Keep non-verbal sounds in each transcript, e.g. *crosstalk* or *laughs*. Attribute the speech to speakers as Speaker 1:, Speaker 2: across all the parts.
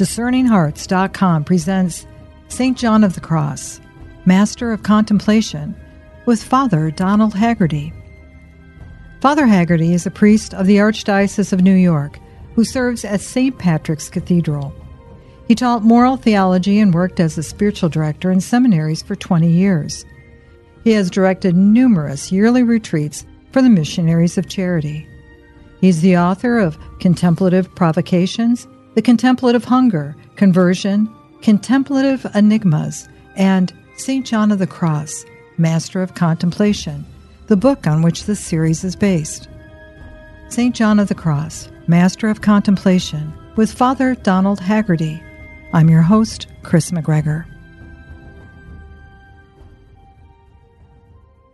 Speaker 1: DiscerningHearts.com presents St. John of the Cross, Master of Contemplation, with Father Donald Haggerty. Father Haggerty is a priest of the Archdiocese of New York who serves at St. Patrick's Cathedral. He taught moral theology and worked as a spiritual director in seminaries for 20 years. He has directed numerous yearly retreats for the missionaries of charity. He's the author of Contemplative Provocations the Contemplative Hunger, Conversion, Contemplative Enigmas, and St. John of the Cross, Master of Contemplation, the book on which this series is based. St. John of the Cross, Master of Contemplation, with Father Donald Haggerty. I'm your host, Kris McGregor.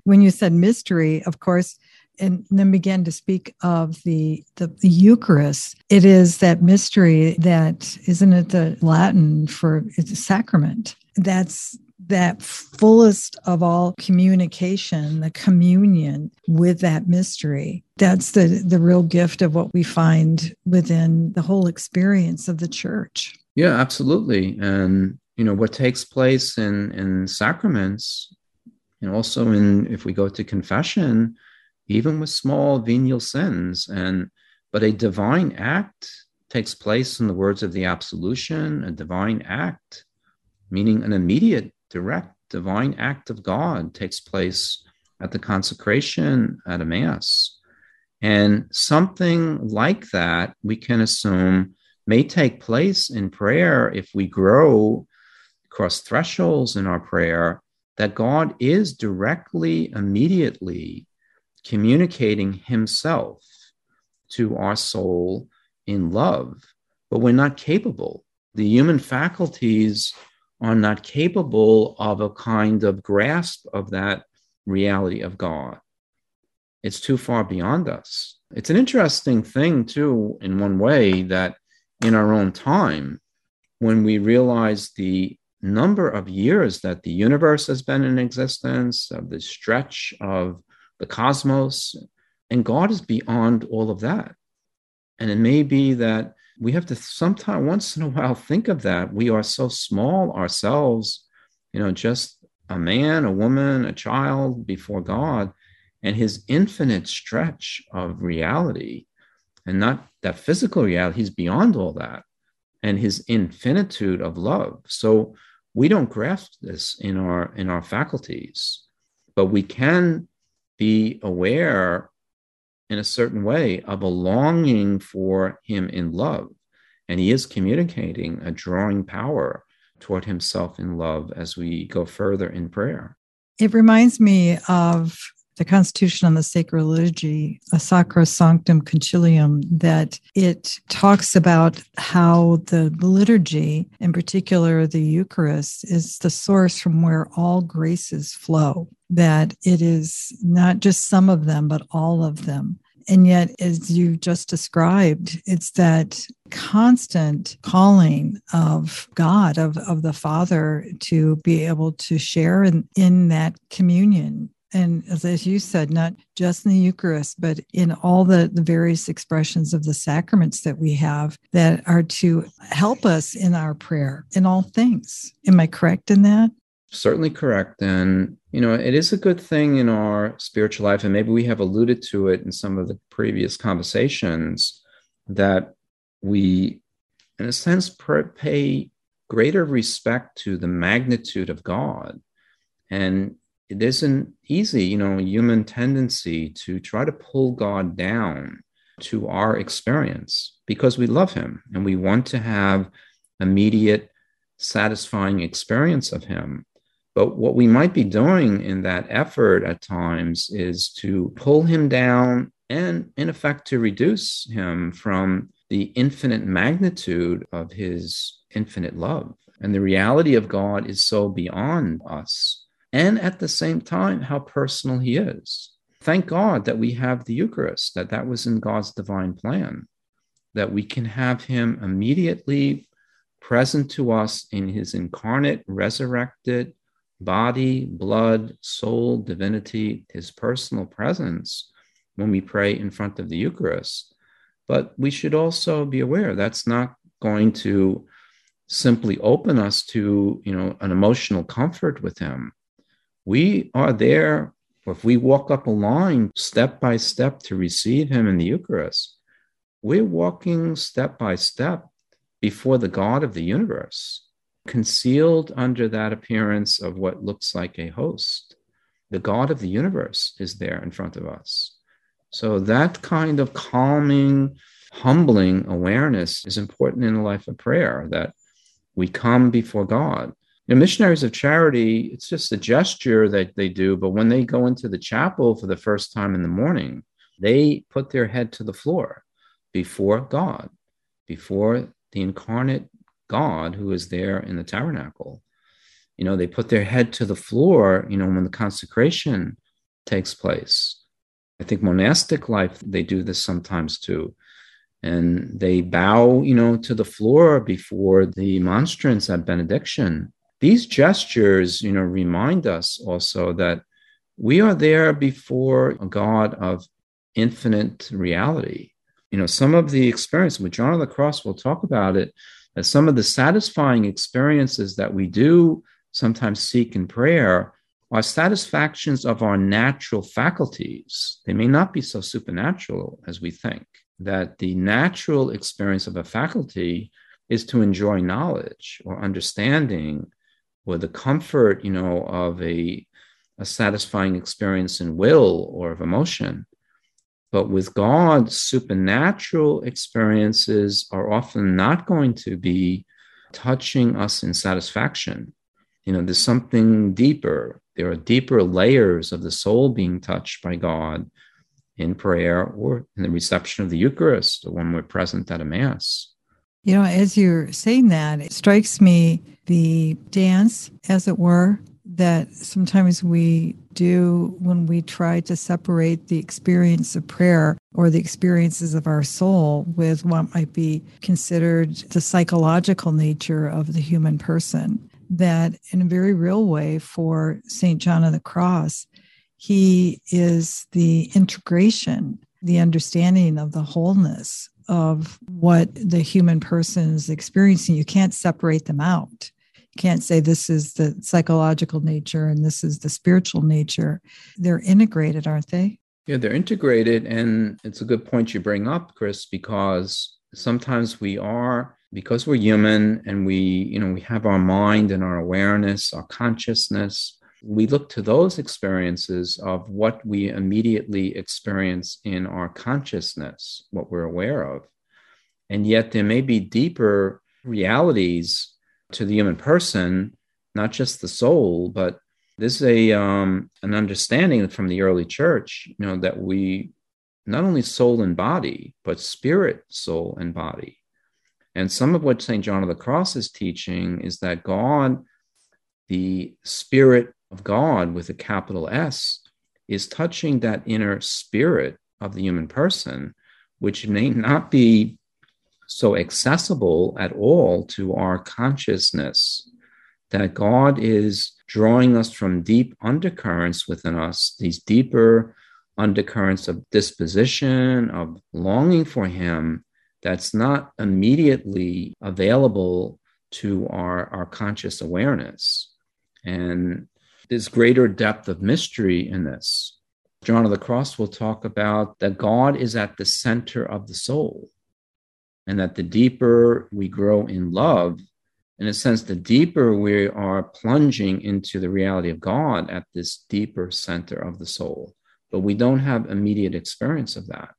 Speaker 1: When you said mystery, of course, and then began to speak of the, the, the Eucharist. It is that mystery that isn't it the Latin for it's a sacrament. That's that fullest of all communication, the communion with that mystery. That's the, the real gift of what we find within the whole experience of the church.
Speaker 2: Yeah, absolutely. And you know what takes place in in sacraments and also in if we go to confession even with small venial sins. And but a divine act takes place in the words of the absolution, a divine act, meaning an immediate, direct divine act of God takes place at the consecration at a mass. And something like that we can assume may take place in prayer if we grow across thresholds in our prayer, that God is directly, immediately communicating himself to our soul in love, but we're not capable. The human faculties are not capable of a kind of grasp of that reality of God. It's too far beyond us. It's an interesting thing, too, in one way, that in our own time, when we realize the number of years that the universe has been in existence, of the stretch of the cosmos, and God is beyond all of that. And it may be that we have to sometime once in a while think of that. We are so small ourselves, you know, just a man, a woman, a child before God, and his infinite stretch of reality, and not that physical reality, he's beyond all that, and his infinitude of love. So we don't grasp this in our in our faculties, but we can be aware in a certain way of a longing for him in love. And he is communicating a drawing power toward himself in love as we go further in prayer.
Speaker 1: It reminds me of the Constitution on the Sacred Liturgy, a Sacrosanctum Concilium, that it talks about how the liturgy, in particular the Eucharist, is the source from where all graces flow, that it is not just some of them, but all of them. And yet, as you've just described, it's that constant calling of God, of, of the Father, to be able to share in, in that communion and as, you said, not just in the Eucharist, but in all the, the various expressions of the sacraments that we have that are to help us in our prayer in all things. Am I correct in that?
Speaker 2: Certainly correct. And, you know, it is a good thing in our spiritual life, and maybe we have alluded to it in some of the previous conversations, that we, in a sense, pay greater respect to the magnitude of God and it isn't easy, you know, human tendency to try to pull God down to our experience because we love him and we want to have immediate satisfying experience of him. But what we might be doing in that effort at times is to pull him down and, in effect, to reduce him from the infinite magnitude of his infinite love. And the reality of God is so beyond us and at the same time, how personal he is. Thank God that we have the Eucharist, that that was in God's divine plan, that we can have him immediately present to us in his incarnate, resurrected body, blood, soul, divinity, his personal presence when we pray in front of the Eucharist. But we should also be aware that's not going to simply open us to, you know, an emotional comfort with him. We are there, if we walk up a line step by step to receive him in the Eucharist, we're walking step by step before the God of the universe, concealed under that appearance of what looks like a host. The God of the universe is there in front of us. So that kind of calming, humbling awareness is important in the life of prayer that we come before God. You know, missionaries of charity, it's just a gesture that they do, but when they go into the chapel for the first time in the morning, they put their head to the floor before God, before the incarnate God who is there in the tabernacle. You know, they put their head to the floor, you know, when the consecration takes place. I think monastic life, they do this sometimes too. And they bow, you know, to the floor before the monstrance at benediction. These gestures, you know, remind us also that we are there before a God of infinite reality. You know, some of the experience with John of the Cross, we'll talk about it, that some of the satisfying experiences that we do sometimes seek in prayer are satisfactions of our natural faculties. They may not be so supernatural as we think, that the natural experience of a faculty is to enjoy knowledge or understanding or the comfort, you know, of a, a satisfying experience in will or of emotion. But with God, supernatural experiences are often not going to be touching us in satisfaction. You know, there's something deeper there are deeper layers of the soul being touched by God in prayer or in the reception of the Eucharist or when we're present at a Mass.
Speaker 1: You know, as you're saying that, it strikes me the dance, as it were, that sometimes we do when we try to separate the experience of prayer or the experiences of our soul with what might be considered the psychological nature of the human person that in a very real way for St. John of the Cross, he is the integration, the understanding of the wholeness of what the human person is experiencing. You can't separate them out. Can't say this is the psychological nature and this is the spiritual nature. They're integrated, aren't they?
Speaker 2: Yeah, they're integrated. And it's a good point you bring up, Kris, because sometimes we are because we're human and we you know we have our mind and our awareness our consciousness we look to those experiences of what we immediately experience in our consciousness what we're aware of and yet there may be deeper realities to the human person not just the soul but this is a um, an understanding from the early church you know that we not only soul and body but spirit soul and body and some of what St. John of the Cross is teaching is that God, the Spirit of God with a capital S, is touching that inner spirit of the human person, which may not be so accessible at all to our consciousness. That God is drawing us from deep undercurrents within us, these deeper undercurrents of disposition, of longing for Him, that's not immediately available to our, our conscious awareness. And there's greater depth of mystery in this. John of the Cross will talk about that God is at the center of the soul, and that the deeper we grow in love, in a sense, the deeper we are plunging into the reality of God at this deeper center of the soul. But we don't have immediate experience of that.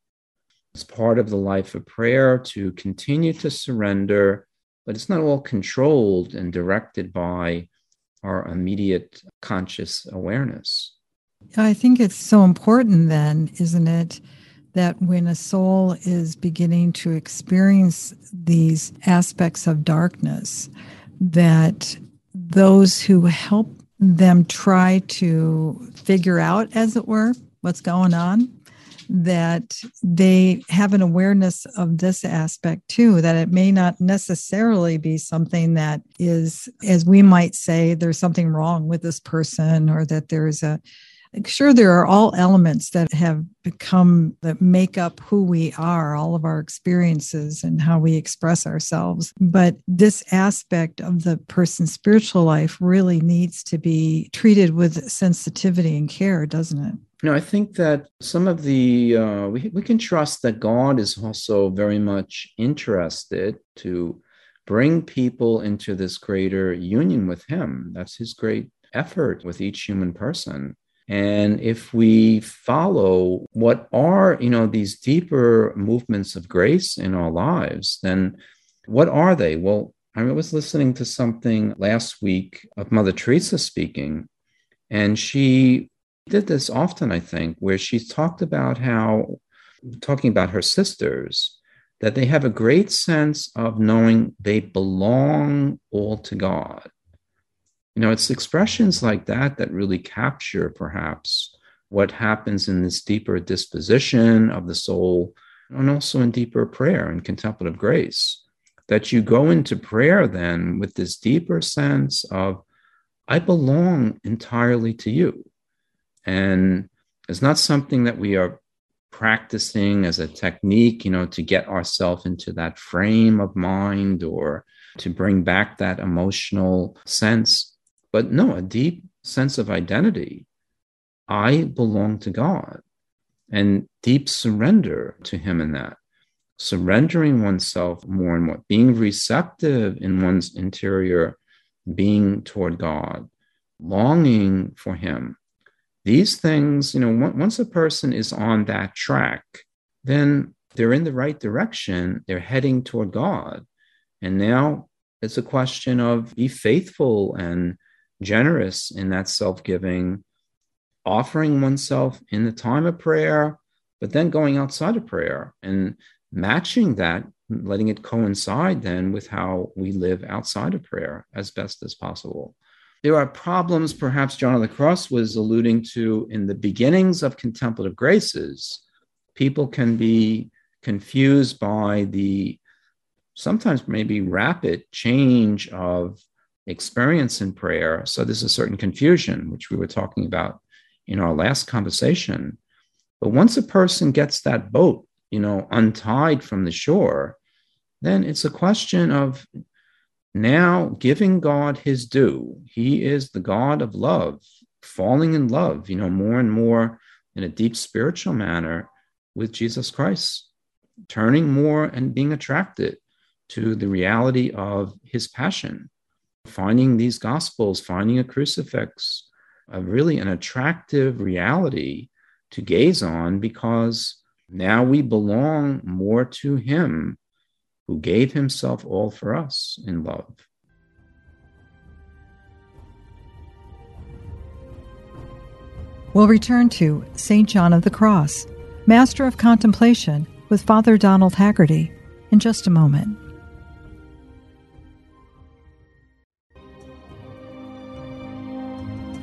Speaker 2: It's part of the life of prayer to continue to surrender, but it's not all controlled and directed by our immediate conscious awareness.
Speaker 1: I think it's so important, then, isn't it, that when a soul is beginning to experience these aspects of darkness, that those who help them try to figure out, as it were, what's going on, that they have an awareness of this aspect too, that it may not necessarily be something that is, as we might say, there's something wrong with this person or that there's a sure there are all elements that have become that make up who we are all of our experiences and how we express ourselves but this aspect of the person's spiritual life really needs to be treated with sensitivity and care doesn't it
Speaker 2: you know, I think that some of the uh, we we can trust that God is also very much interested to bring people into this greater union with Him. That's His great effort with each human person. And if we follow what are, you know, these deeper movements of grace in our lives, then what are they? Well, I was listening to something last week of Mother Teresa speaking, and she did this often, I think, where she talked about how, talking about her sisters, that they have a great sense of knowing they belong all to God. You know, it's expressions like that that really capture perhaps what happens in this deeper disposition of the soul and also in deeper prayer and contemplative grace. That you go into prayer then with this deeper sense of, I belong entirely to you. And it's not something that we are practicing as a technique, you know, to get ourselves into that frame of mind or to bring back that emotional sense but no, a deep sense of identity. I belong to God and deep surrender to Him in that. Surrendering oneself more and more, being receptive in one's interior being toward God, longing for Him. These things, you know, once a person is on that track, then they're in the right direction. They're heading toward God. And now it's a question of be faithful and generous in that self giving, offering oneself in the time of prayer, but then going outside of prayer and matching that, letting it coincide then with how we live outside of prayer as best as possible. There are problems, perhaps John of the Cross was alluding to in the beginnings of contemplative graces. People can be confused by the sometimes maybe rapid change of experience in prayer. So there's a certain confusion, which we were talking about in our last conversation. But once a person gets that boat, you know, untied from the shore, then it's a question of now giving God his due. He is the God of love, falling in love, you know, more and more in a deep spiritual manner with Jesus Christ, turning more and being attracted to the reality of his passion finding these gospels, finding a crucifix, uh, really an attractive reality to gaze on because now we belong more to Him who gave Himself all for us in love.
Speaker 1: We'll return to St. John of the Cross, Master of Contemplation, with Father Donald Haggerty in just a moment.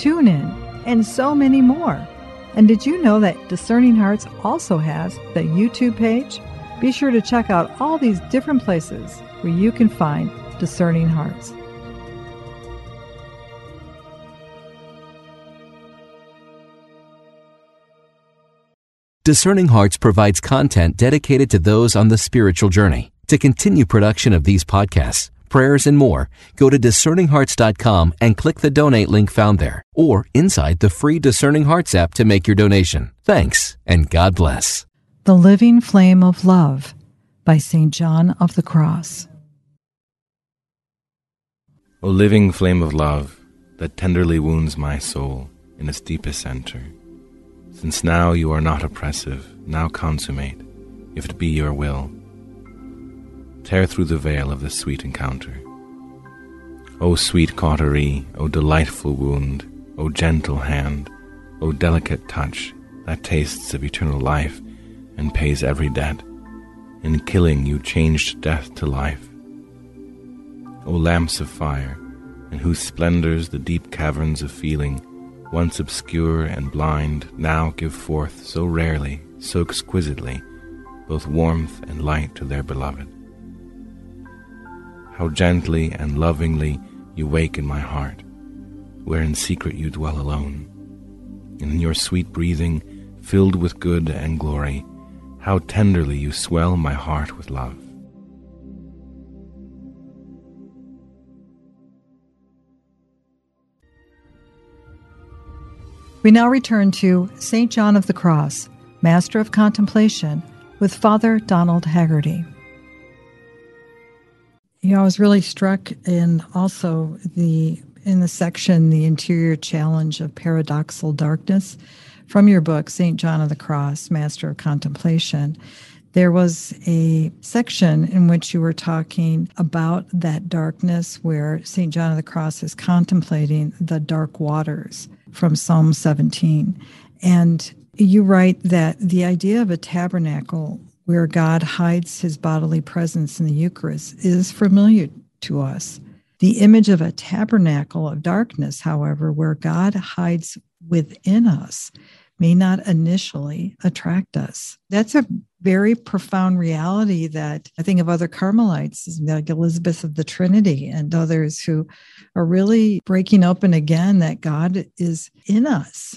Speaker 1: TuneIn, and so many more. And did you know that Discerning Hearts also has the YouTube page? Be sure to check out all these different places where you can find Discerning Hearts.
Speaker 3: Discerning Hearts provides content dedicated to those on the spiritual journey. To continue production of these podcasts, prayers, and more, go to discerninghearts.com and click the donate link found there or inside the free Discerning Hearts app to make your donation. Thanks and God bless.
Speaker 1: The Living Flame of Love by St. John of the Cross.
Speaker 4: O living flame of love that tenderly wounds my soul in its deepest center, since now you are not oppressive, now consummate, if it be your will tear through the veil of this sweet encounter. O sweet cautery, O delightful wound, O gentle hand, O delicate touch that tastes of eternal life and pays every debt. In killing, you changed death to life. O lamps of fire, in whose splendors the deep caverns of feeling, once obscure and blind, now give forth so rarely, so exquisitely, both warmth and light to their beloved. How gently and lovingly you wake in my heart, where in secret you dwell alone. And in your sweet breathing, filled with good and glory, how tenderly you swell my heart with love.
Speaker 1: We now return to St. John of the Cross, Master of Contemplation, with Father Donald Haggerty. You know, I was really struck in also the in the section the interior challenge of paradoxal darkness from your book St. John of the Cross, Master of Contemplation. There was a section in which you were talking about that darkness where St. John of the Cross is contemplating the dark waters from Psalm 17. And you write that the idea of a tabernacle where God hides his bodily presence in the Eucharist is familiar to us. The image of a tabernacle of darkness, however, where God hides within us, may not initially attract us. That's a very profound reality that I think of other Carmelites, like Elizabeth of the Trinity and others who are really breaking open again that God is in us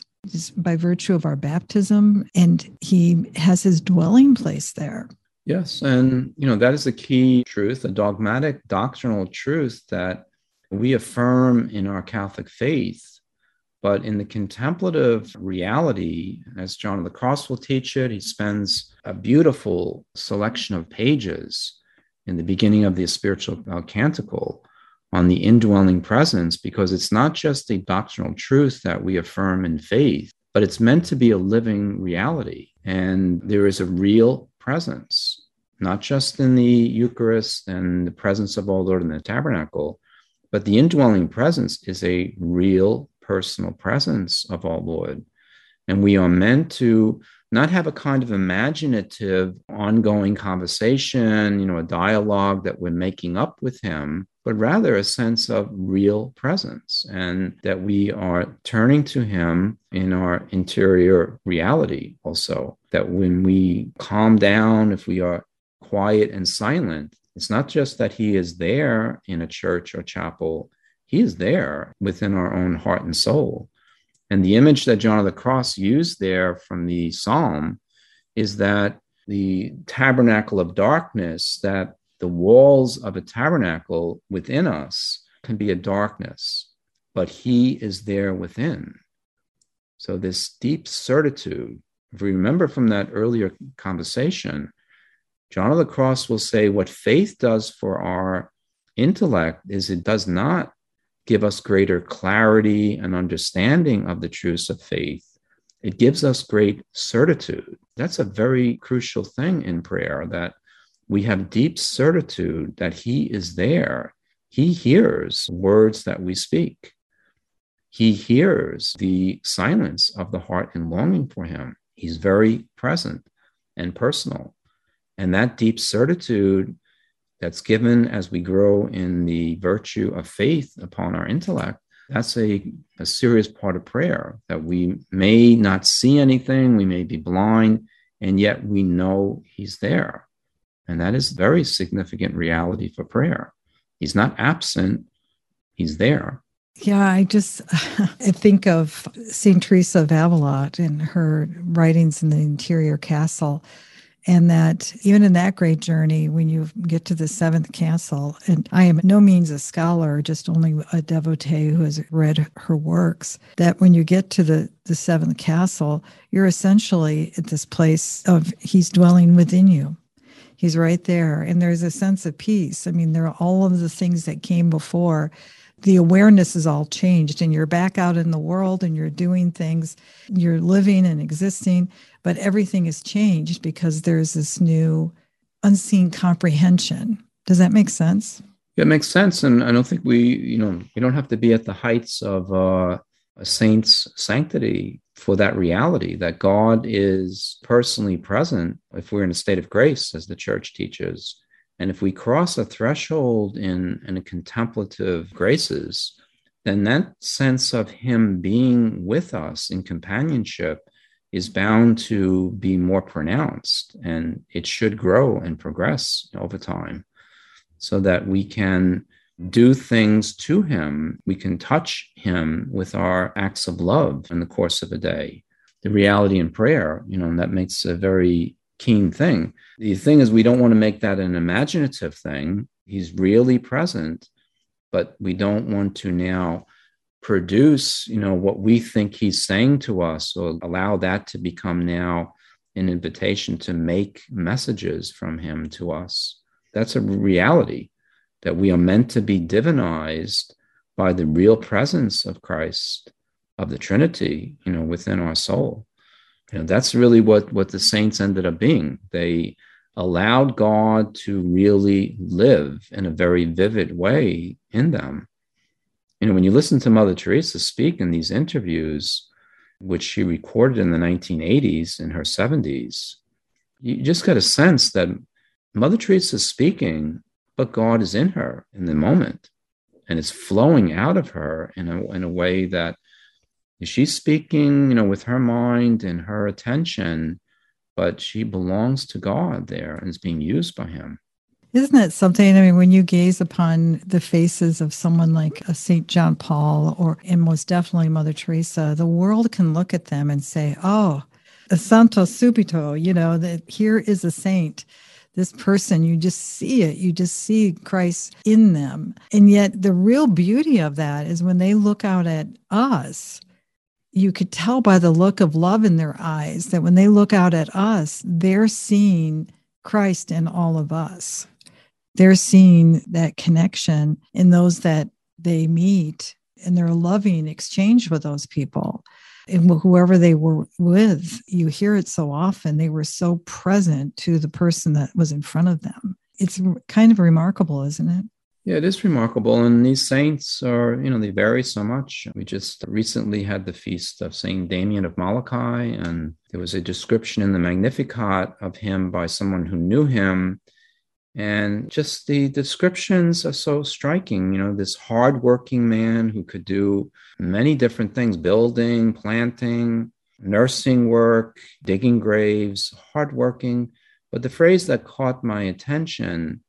Speaker 1: by virtue of our baptism and he has his dwelling place there.
Speaker 2: Yes. And, you know, that is the key truth, a dogmatic doctrinal truth that we affirm in our Catholic faith but in the contemplative reality, as John of the Cross will teach it, he spends a beautiful selection of pages in the beginning of the spiritual uh, canticle on the indwelling presence, because it's not just a doctrinal truth that we affirm in faith, but it's meant to be a living reality. And there is a real presence, not just in the Eucharist and the presence of our Lord in the tabernacle, but the indwelling presence is a real personal presence of our Lord. And we are meant to not have a kind of imaginative, ongoing conversation, you know, a dialogue that we're making up with Him, but rather a sense of real presence and that we are turning to Him in our interior reality also. That when we calm down, if we are quiet and silent, it's not just that He is there in a church or chapel he is there within our own heart and soul. And the image that John of the Cross used there from the psalm is that the tabernacle of darkness, that the walls of a tabernacle within us can be a darkness, but he is there within. So, this deep certitude, if we remember from that earlier conversation, John of the Cross will say what faith does for our intellect is it does not give us greater clarity and understanding of the truths of faith. It gives us great certitude. That's a very crucial thing in prayer that we have deep certitude that He is there. He hears words that we speak. He hears the silence of the heart and longing for Him. He's very present and personal. And that deep certitude that's given as we grow in the virtue of faith upon our intellect, that's a, a serious part of prayer that we may not see anything, we may be blind, and yet we know He's there. And that is very significant reality for prayer. He's not absent, He's there.
Speaker 1: Yeah, I just *laughs* I think of St. Teresa of Avila and her writings in the interior castle and that even in that great journey, when you get to the seventh castle, and I am no means a scholar, just only a devotee who has read her works, that when you get to the, the seventh castle, you're essentially at this place of He's dwelling within you. He's right there. And there's a sense of peace. I mean, there are all of the things that came before the awareness is all changed and you're back out in the world and you're doing things, you're living and existing, but everything is changed because there's this new unseen comprehension. Does that make sense?
Speaker 2: Yeah, it makes sense. And I don't think we, you know, we don't have to be at the heights of uh, a saint's sanctity for that reality that God is personally present if we're in a state of grace, as the church teaches. And if we cross a threshold in, in a contemplative graces, then that sense of Him being with us in companionship is bound to be more pronounced and it should grow and progress over time so that we can do things to him. We can touch him with our acts of love in the course of a day. The reality in prayer, you know, and that makes a very keen thing. The thing is, we don't want to make that an imaginative thing. He's really present, but we don't want to now produce, you know, what we think he's saying to us or allow that to become now an invitation to make messages from him to us. That's a reality that we are meant to be divinized by the real presence of Christ, of the Trinity, you know, within our soul. You know, that's really what, what the saints ended up being. They allowed God to really live in a very vivid way in them. You know, when you listen to Mother Teresa speak in these interviews, which she recorded in the 1980s in her 70s, you just get a sense that Mother Teresa speaking but God is in her in the moment and it's flowing out of her in a, in a way that she's speaking, you know, with her mind and her attention, but she belongs to God there and is being used by him.
Speaker 1: Isn't it something? I mean, when you gaze upon the faces of someone like a St. John Paul or, and most definitely Mother Teresa, the world can look at them and say, oh, a santo subito, you know, that here is a saint this person, you just see it. You just see Christ in them. And yet, the real beauty of that is when they look out at us, you could tell by the look of love in their eyes that when they look out at us, they're seeing Christ in all of us. They're seeing that connection in those that they meet and their loving exchange with those people and whoever they were with, you hear it so often. They were so present to the person that was in front of them. It's kind of remarkable, isn't it?
Speaker 2: Yeah, it is remarkable. And these saints are, you know, they vary so much. We just recently had the feast of Saint Damien of Molokai, and there was a description in the Magnificat of him by someone who knew him and just the descriptions are so striking. You know, this hardworking man who could do many different things building, planting, nursing work, digging graves, hardworking. But the phrase that caught my attention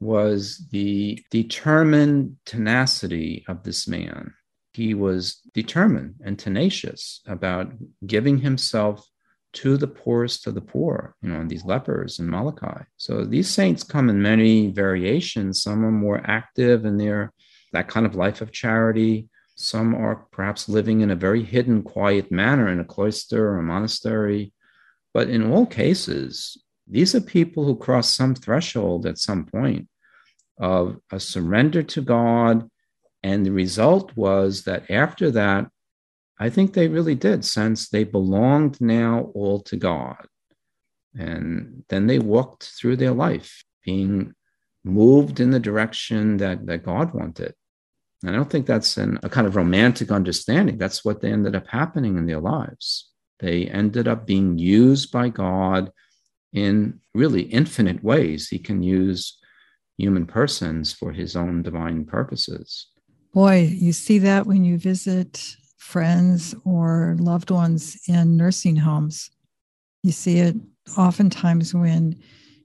Speaker 2: was the determined tenacity of this man. He was determined and tenacious about giving himself to the poorest of the poor, you know, these lepers in Molokai. So these saints come in many variations. Some are more active in their that kind of life of charity. Some are perhaps living in a very hidden, quiet manner in a cloister or a monastery. But in all cases, these are people who cross some threshold at some point of a surrender to God. And the result was that after that, I think they really did sense they belonged now all to God. And then they walked through their life being moved in the direction that, that God wanted. And I don't think that's an, a kind of romantic understanding. That's what they ended up happening in their lives. They ended up being used by God in really infinite ways. He can use human persons for his own divine purposes.
Speaker 1: Boy, you see that when you visit friends or loved ones in nursing homes. You see it oftentimes when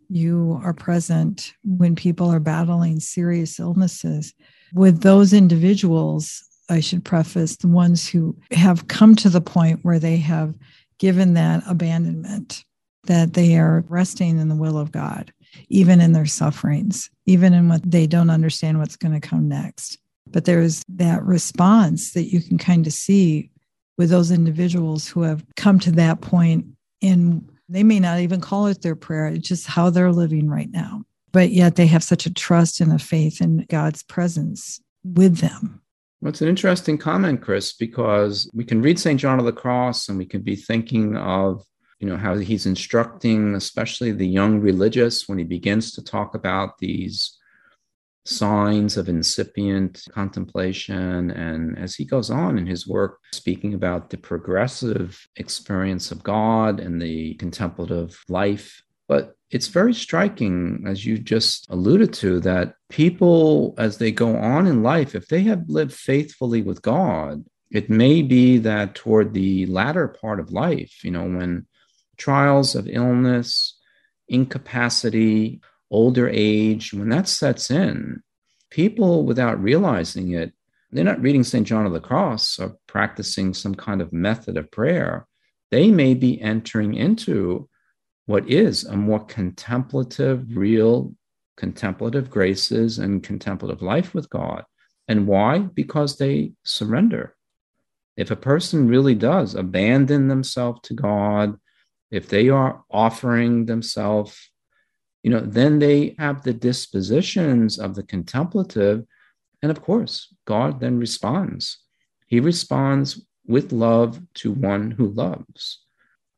Speaker 1: you are present when people are battling serious illnesses. With those individuals, I should preface the ones who have come to the point where they have given that abandonment, that they are resting in the will of God, even in their sufferings, even in what they don't understand what's going to come next. But there's that response that you can kind of see with those individuals who have come to that point in they may not even call it their prayer, it's just how they're living right now. But yet they have such a trust and a faith in God's presence with them.
Speaker 2: Well, it's an interesting comment, Kris, because we can read St. John of the Cross and we can be thinking of, you know, how he's instructing, especially the young religious, when he begins to talk about these signs of incipient contemplation. And as he goes on in his work, speaking about the progressive experience of God and the contemplative life. But it's very striking, as you just alluded to, that people, as they go on in life, if they have lived faithfully with God, it may be that toward the latter part of life, you know, when trials of illness, incapacity, older age, when that sets in, people without realizing it, they're not reading St. John of the Cross or practicing some kind of method of prayer. They may be entering into what is a more contemplative, real contemplative graces and contemplative life with God. And why? Because they surrender. If a person really does abandon themselves to God, if they are offering themselves, you know, then they have the dispositions of the contemplative. And of course, God then responds. He responds with love to one who loves.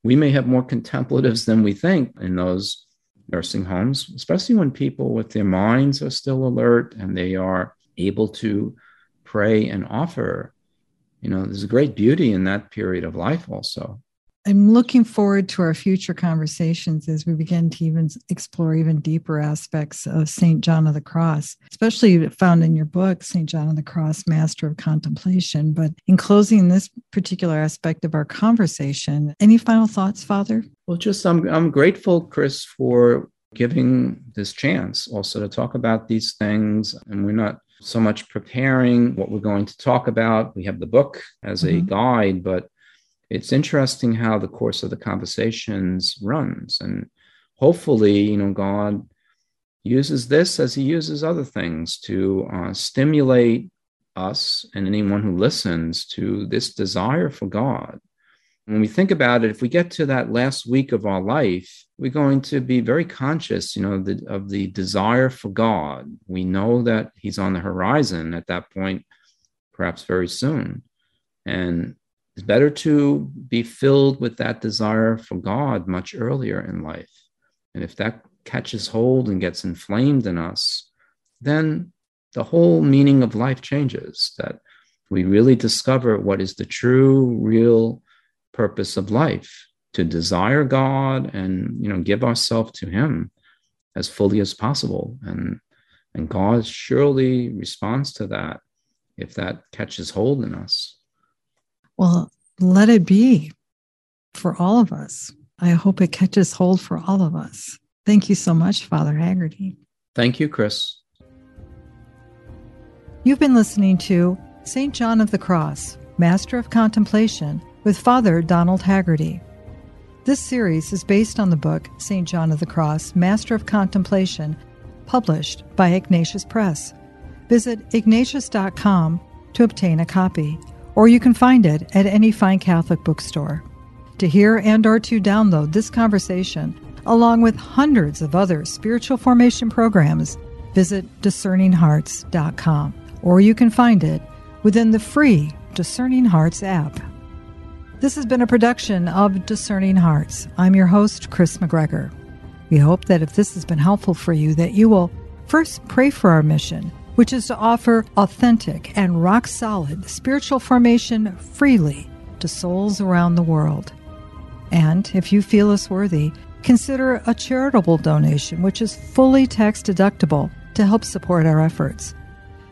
Speaker 2: We may have more contemplatives than we think in those nursing homes, especially when people with their minds are still alert and they are able to pray and offer you know, there's a great beauty in that period of life also.
Speaker 1: I'm looking forward to our future conversations as we begin to even explore even deeper aspects of St. John of the Cross, especially found in your book, St. John of the Cross, Master of Contemplation. But in closing this particular aspect of our conversation, any final thoughts, Father?
Speaker 2: Well, just I'm, I'm grateful, Kris, for giving this chance also to talk about these things. And we're not so much preparing what we're going to talk about. We have the book as a mm-hmm. guide, but it's interesting how the course of the conversations runs. And hopefully, you know, God uses this as he uses other things to uh, stimulate us and anyone who listens to this desire for God when we think about it, if we get to that last week of our life, we're going to be very conscious, you know, the, of the desire for God. We know that He's on the horizon at that point, perhaps very soon. And it's better to be filled with that desire for God much earlier in life. And if that catches hold and gets inflamed in us, then the whole meaning of life changes. That we really discover what is the true, real, purpose of life to desire God and you know give ourselves to him as fully as possible and and God surely responds to that if that catches hold in us
Speaker 1: well let it be for all of us i hope it catches hold for all of us thank you so much father haggerty
Speaker 2: thank you kris
Speaker 1: you've been listening to st john of the cross master of contemplation with Father Donald Haggerty. This series is based on the book St. John of the Cross, Master of Contemplation, published by Ignatius Press. Visit ignatius.com to obtain a copy, or you can find it at any fine Catholic bookstore. To hear and or to download this conversation, along with hundreds of other spiritual formation programs, visit discerninghearts.com, or you can find it within the free Discerning Hearts app. This has been a production of Discerning Hearts. I'm your host, Kris McGregor. We hope that if this has been helpful for you, that you will first pray for our mission, which is to offer authentic and rock solid spiritual formation freely to souls around the world. And if you feel us worthy, consider a charitable donation, which is fully tax deductible to help support our efforts.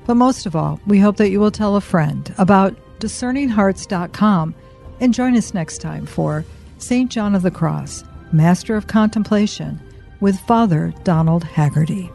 Speaker 1: But most of all, we hope that you will tell a friend about discerninghearts.com and join us next time for St. John of the Cross, Master of Contemplation, with Father Donald Haggerty.